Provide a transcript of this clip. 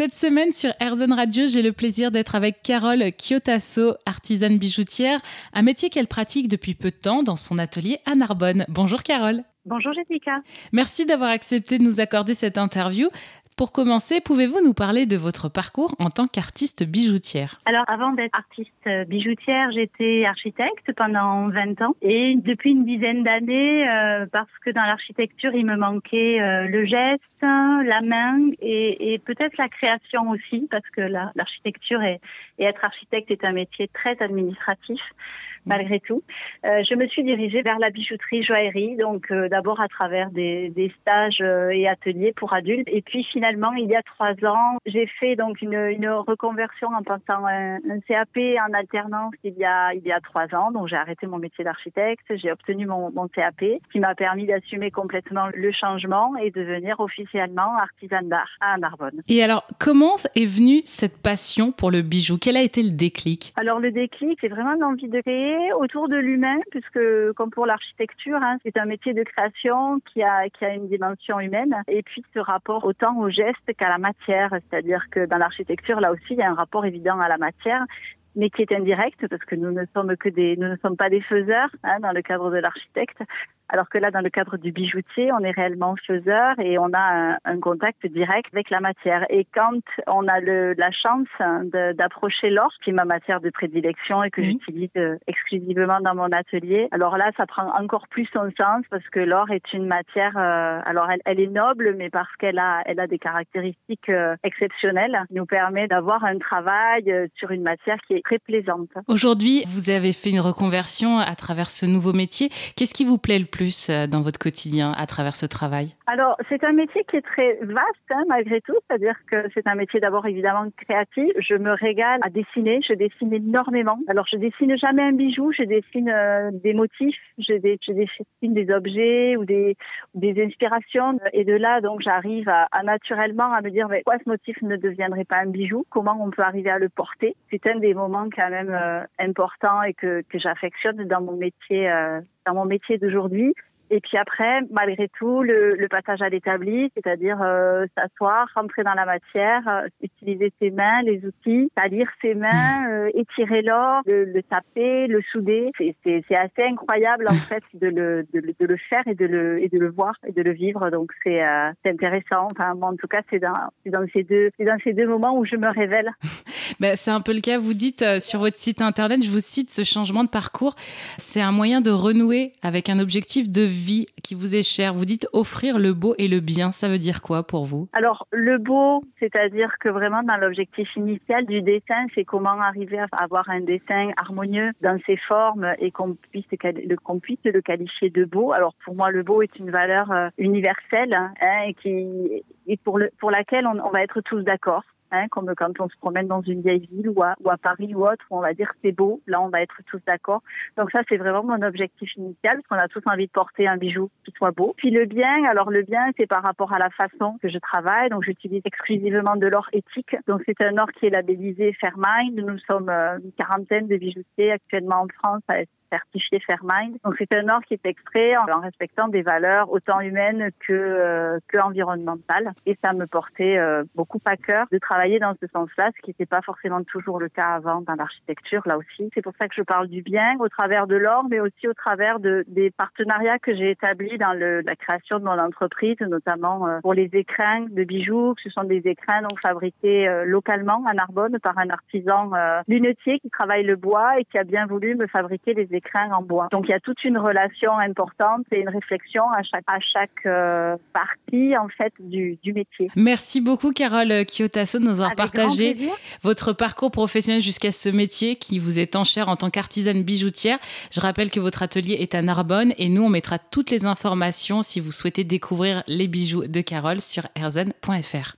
Cette semaine sur Airzen Radio, j'ai le plaisir d'être avec Carole Kyotasso, artisane bijoutière, un métier qu'elle pratique depuis peu de temps dans son atelier à Narbonne. Bonjour Carole. Bonjour Jessica. Merci d'avoir accepté de nous accorder cette interview. Pour commencer, pouvez-vous nous parler de votre parcours en tant qu'artiste bijoutière? Alors, avant d'être artiste bijoutière, j'étais architecte pendant 20 ans. Et depuis une dizaine d'années, euh, parce que dans l'architecture, il me manquait euh, le geste, la main et, et peut-être la création aussi, parce que l'architecture et, et être architecte est un métier très administratif malgré tout. Euh, je me suis dirigée vers la bijouterie joaillerie, donc euh, d'abord à travers des, des stages euh, et ateliers pour adultes. Et puis finalement, il y a trois ans, j'ai fait donc une, une reconversion en passant un, un, CAP en alternance il y a il y a trois ans. Donc j'ai arrêté mon métier d'architecte, j'ai obtenu mon, mon CAP, qui m'a permis d'assumer complètement le changement et de devenir officiellement artisane d'art à Narbonne. Et alors, comment est venue cette passion pour le bijou? Quel a été le déclic? Alors le déclic, c'est vraiment l'envie de créer autour de l'humain, puisque comme pour l'architecture, hein, c'est un métier de création qui a, qui a une dimension humaine, et puis ce rapport autant au geste qu'à la matière, c'est-à-dire que dans l'architecture, là aussi, il y a un rapport évident à la matière, mais qui est indirect parce que nous ne sommes que des, nous ne sommes pas des faiseurs hein, dans le cadre de l'architecte. Alors que là, dans le cadre du bijoutier, on est réellement faiseur et on a un, un contact direct avec la matière. Et quand on a le, la chance d'approcher l'or, qui est ma matière de prédilection et que mmh. j'utilise euh, exclusivement dans mon atelier, alors là, ça prend encore plus son sens parce que l'or est une matière, euh, alors elle, elle, est noble, mais parce qu'elle a, elle a des caractéristiques euh, exceptionnelles, nous permet d'avoir un travail euh, sur une matière qui est très plaisante. Aujourd'hui, vous avez fait une reconversion à travers ce nouveau métier. Qu'est-ce qui vous plaît le plus euh, dans votre quotidien à travers ce travail Alors, c'est un métier qui est très vaste, hein, malgré tout. C'est-à-dire que c'est un métier d'abord évidemment créatif. Je me régale à dessiner. Je dessine énormément. Alors, je dessine jamais un bijou. Je dessine euh, des motifs. Je, dessine des objets ou des, des inspirations. Et de là, donc, j'arrive à, naturellement à me dire, mais pourquoi ce motif ne deviendrait pas un bijou? Comment on peut arriver à le porter? C'est un des moments quand même euh, importants et que, que j'affectionne dans mon métier euh, mon métier d'aujourd'hui. Et puis après, malgré tout, le, le passage à l'établi, c'est-à-dire euh, s'asseoir, rentrer dans la matière, euh, utiliser ses mains, les outils, salir ses mains, euh, étirer l'or, le, le, taper, le souder. C'est assez incroyable en fait de le, de, de, le faire et de le, et de le voir et de le vivre. Donc c'est euh, intéressant. Enfin, moi, en tout cas, c'est dans, dans, ces deux, dans ces deux moments où je me révèle. Ben, c'est un peu le cas. Vous dites euh, sur votre site internet, je vous cite, ce changement de parcours, c'est un moyen de renouer avec un objectif de vie qui vous est cher. Vous dites offrir le beau et le bien. Ça veut dire quoi pour vous? Alors, le beau, c'est-à-dire que vraiment dans l'objectif initial du dessin, c'est comment arriver à avoir un dessin harmonieux dans ses formes et qu'on puisse, le qualifier de beau. Alors, pour moi, le beau est une valeur euh, universelle hein, et, qui, pour, le, pour laquelle on va être tous d'accord hein, comme quand on se promène dans une vieille ville ou à, ou à Paris ou autre, où on va dire c'est beau, là on va être tous d'accord. Donc ça c'est vraiment mon objectif initial, parce qu'on a tous envie de porter un bijou qui soit beau. Puis le bien, alors le bien c'est par rapport à la façon que je travaille, donc j'utilise exclusivement de l'or éthique. Donc c'est un or qui est labellisé Fairmind. Nous sommes euh, une quarantaine de bijoutiers actuellement en France certifié Fairmind. Donc c'est un or qui est extrait en, respectant des valeurs autant humaines que, euh, que environnementales. Et ça me portait euh, beaucoup à cœur de travailler dans ce sens-là, ce qui n'était pas forcément toujours le cas avant dans l'architecture, là aussi. C'est pour ça que je parle du bien au travers de l'or, mais aussi au travers de, des partenariats que j'ai établis dans le, la création de mon entreprise, notamment euh, pour les écrins de bijoux, ce sont des écrins donc fabriqués euh, localement à Narbonne par un artisan euh, lunetier qui travaille le bois et qui a bien voulu me fabriquer les écrins en bois. Donc il y a toute une relation importante et une réflexion à chaque, à chaque euh, partie en fait du, du métier. Merci beaucoup Carole Kyotasso de nous avoir partagé votre parcours professionnel jusqu'à ce métier qui vous est tant cher en tant qu'artisane bijoutière. Je rappelle que votre atelier est à Narbonne et nous on mettra toutes les informations si vous souhaitez découvrir les bijoux de Carole sur erzen.fr.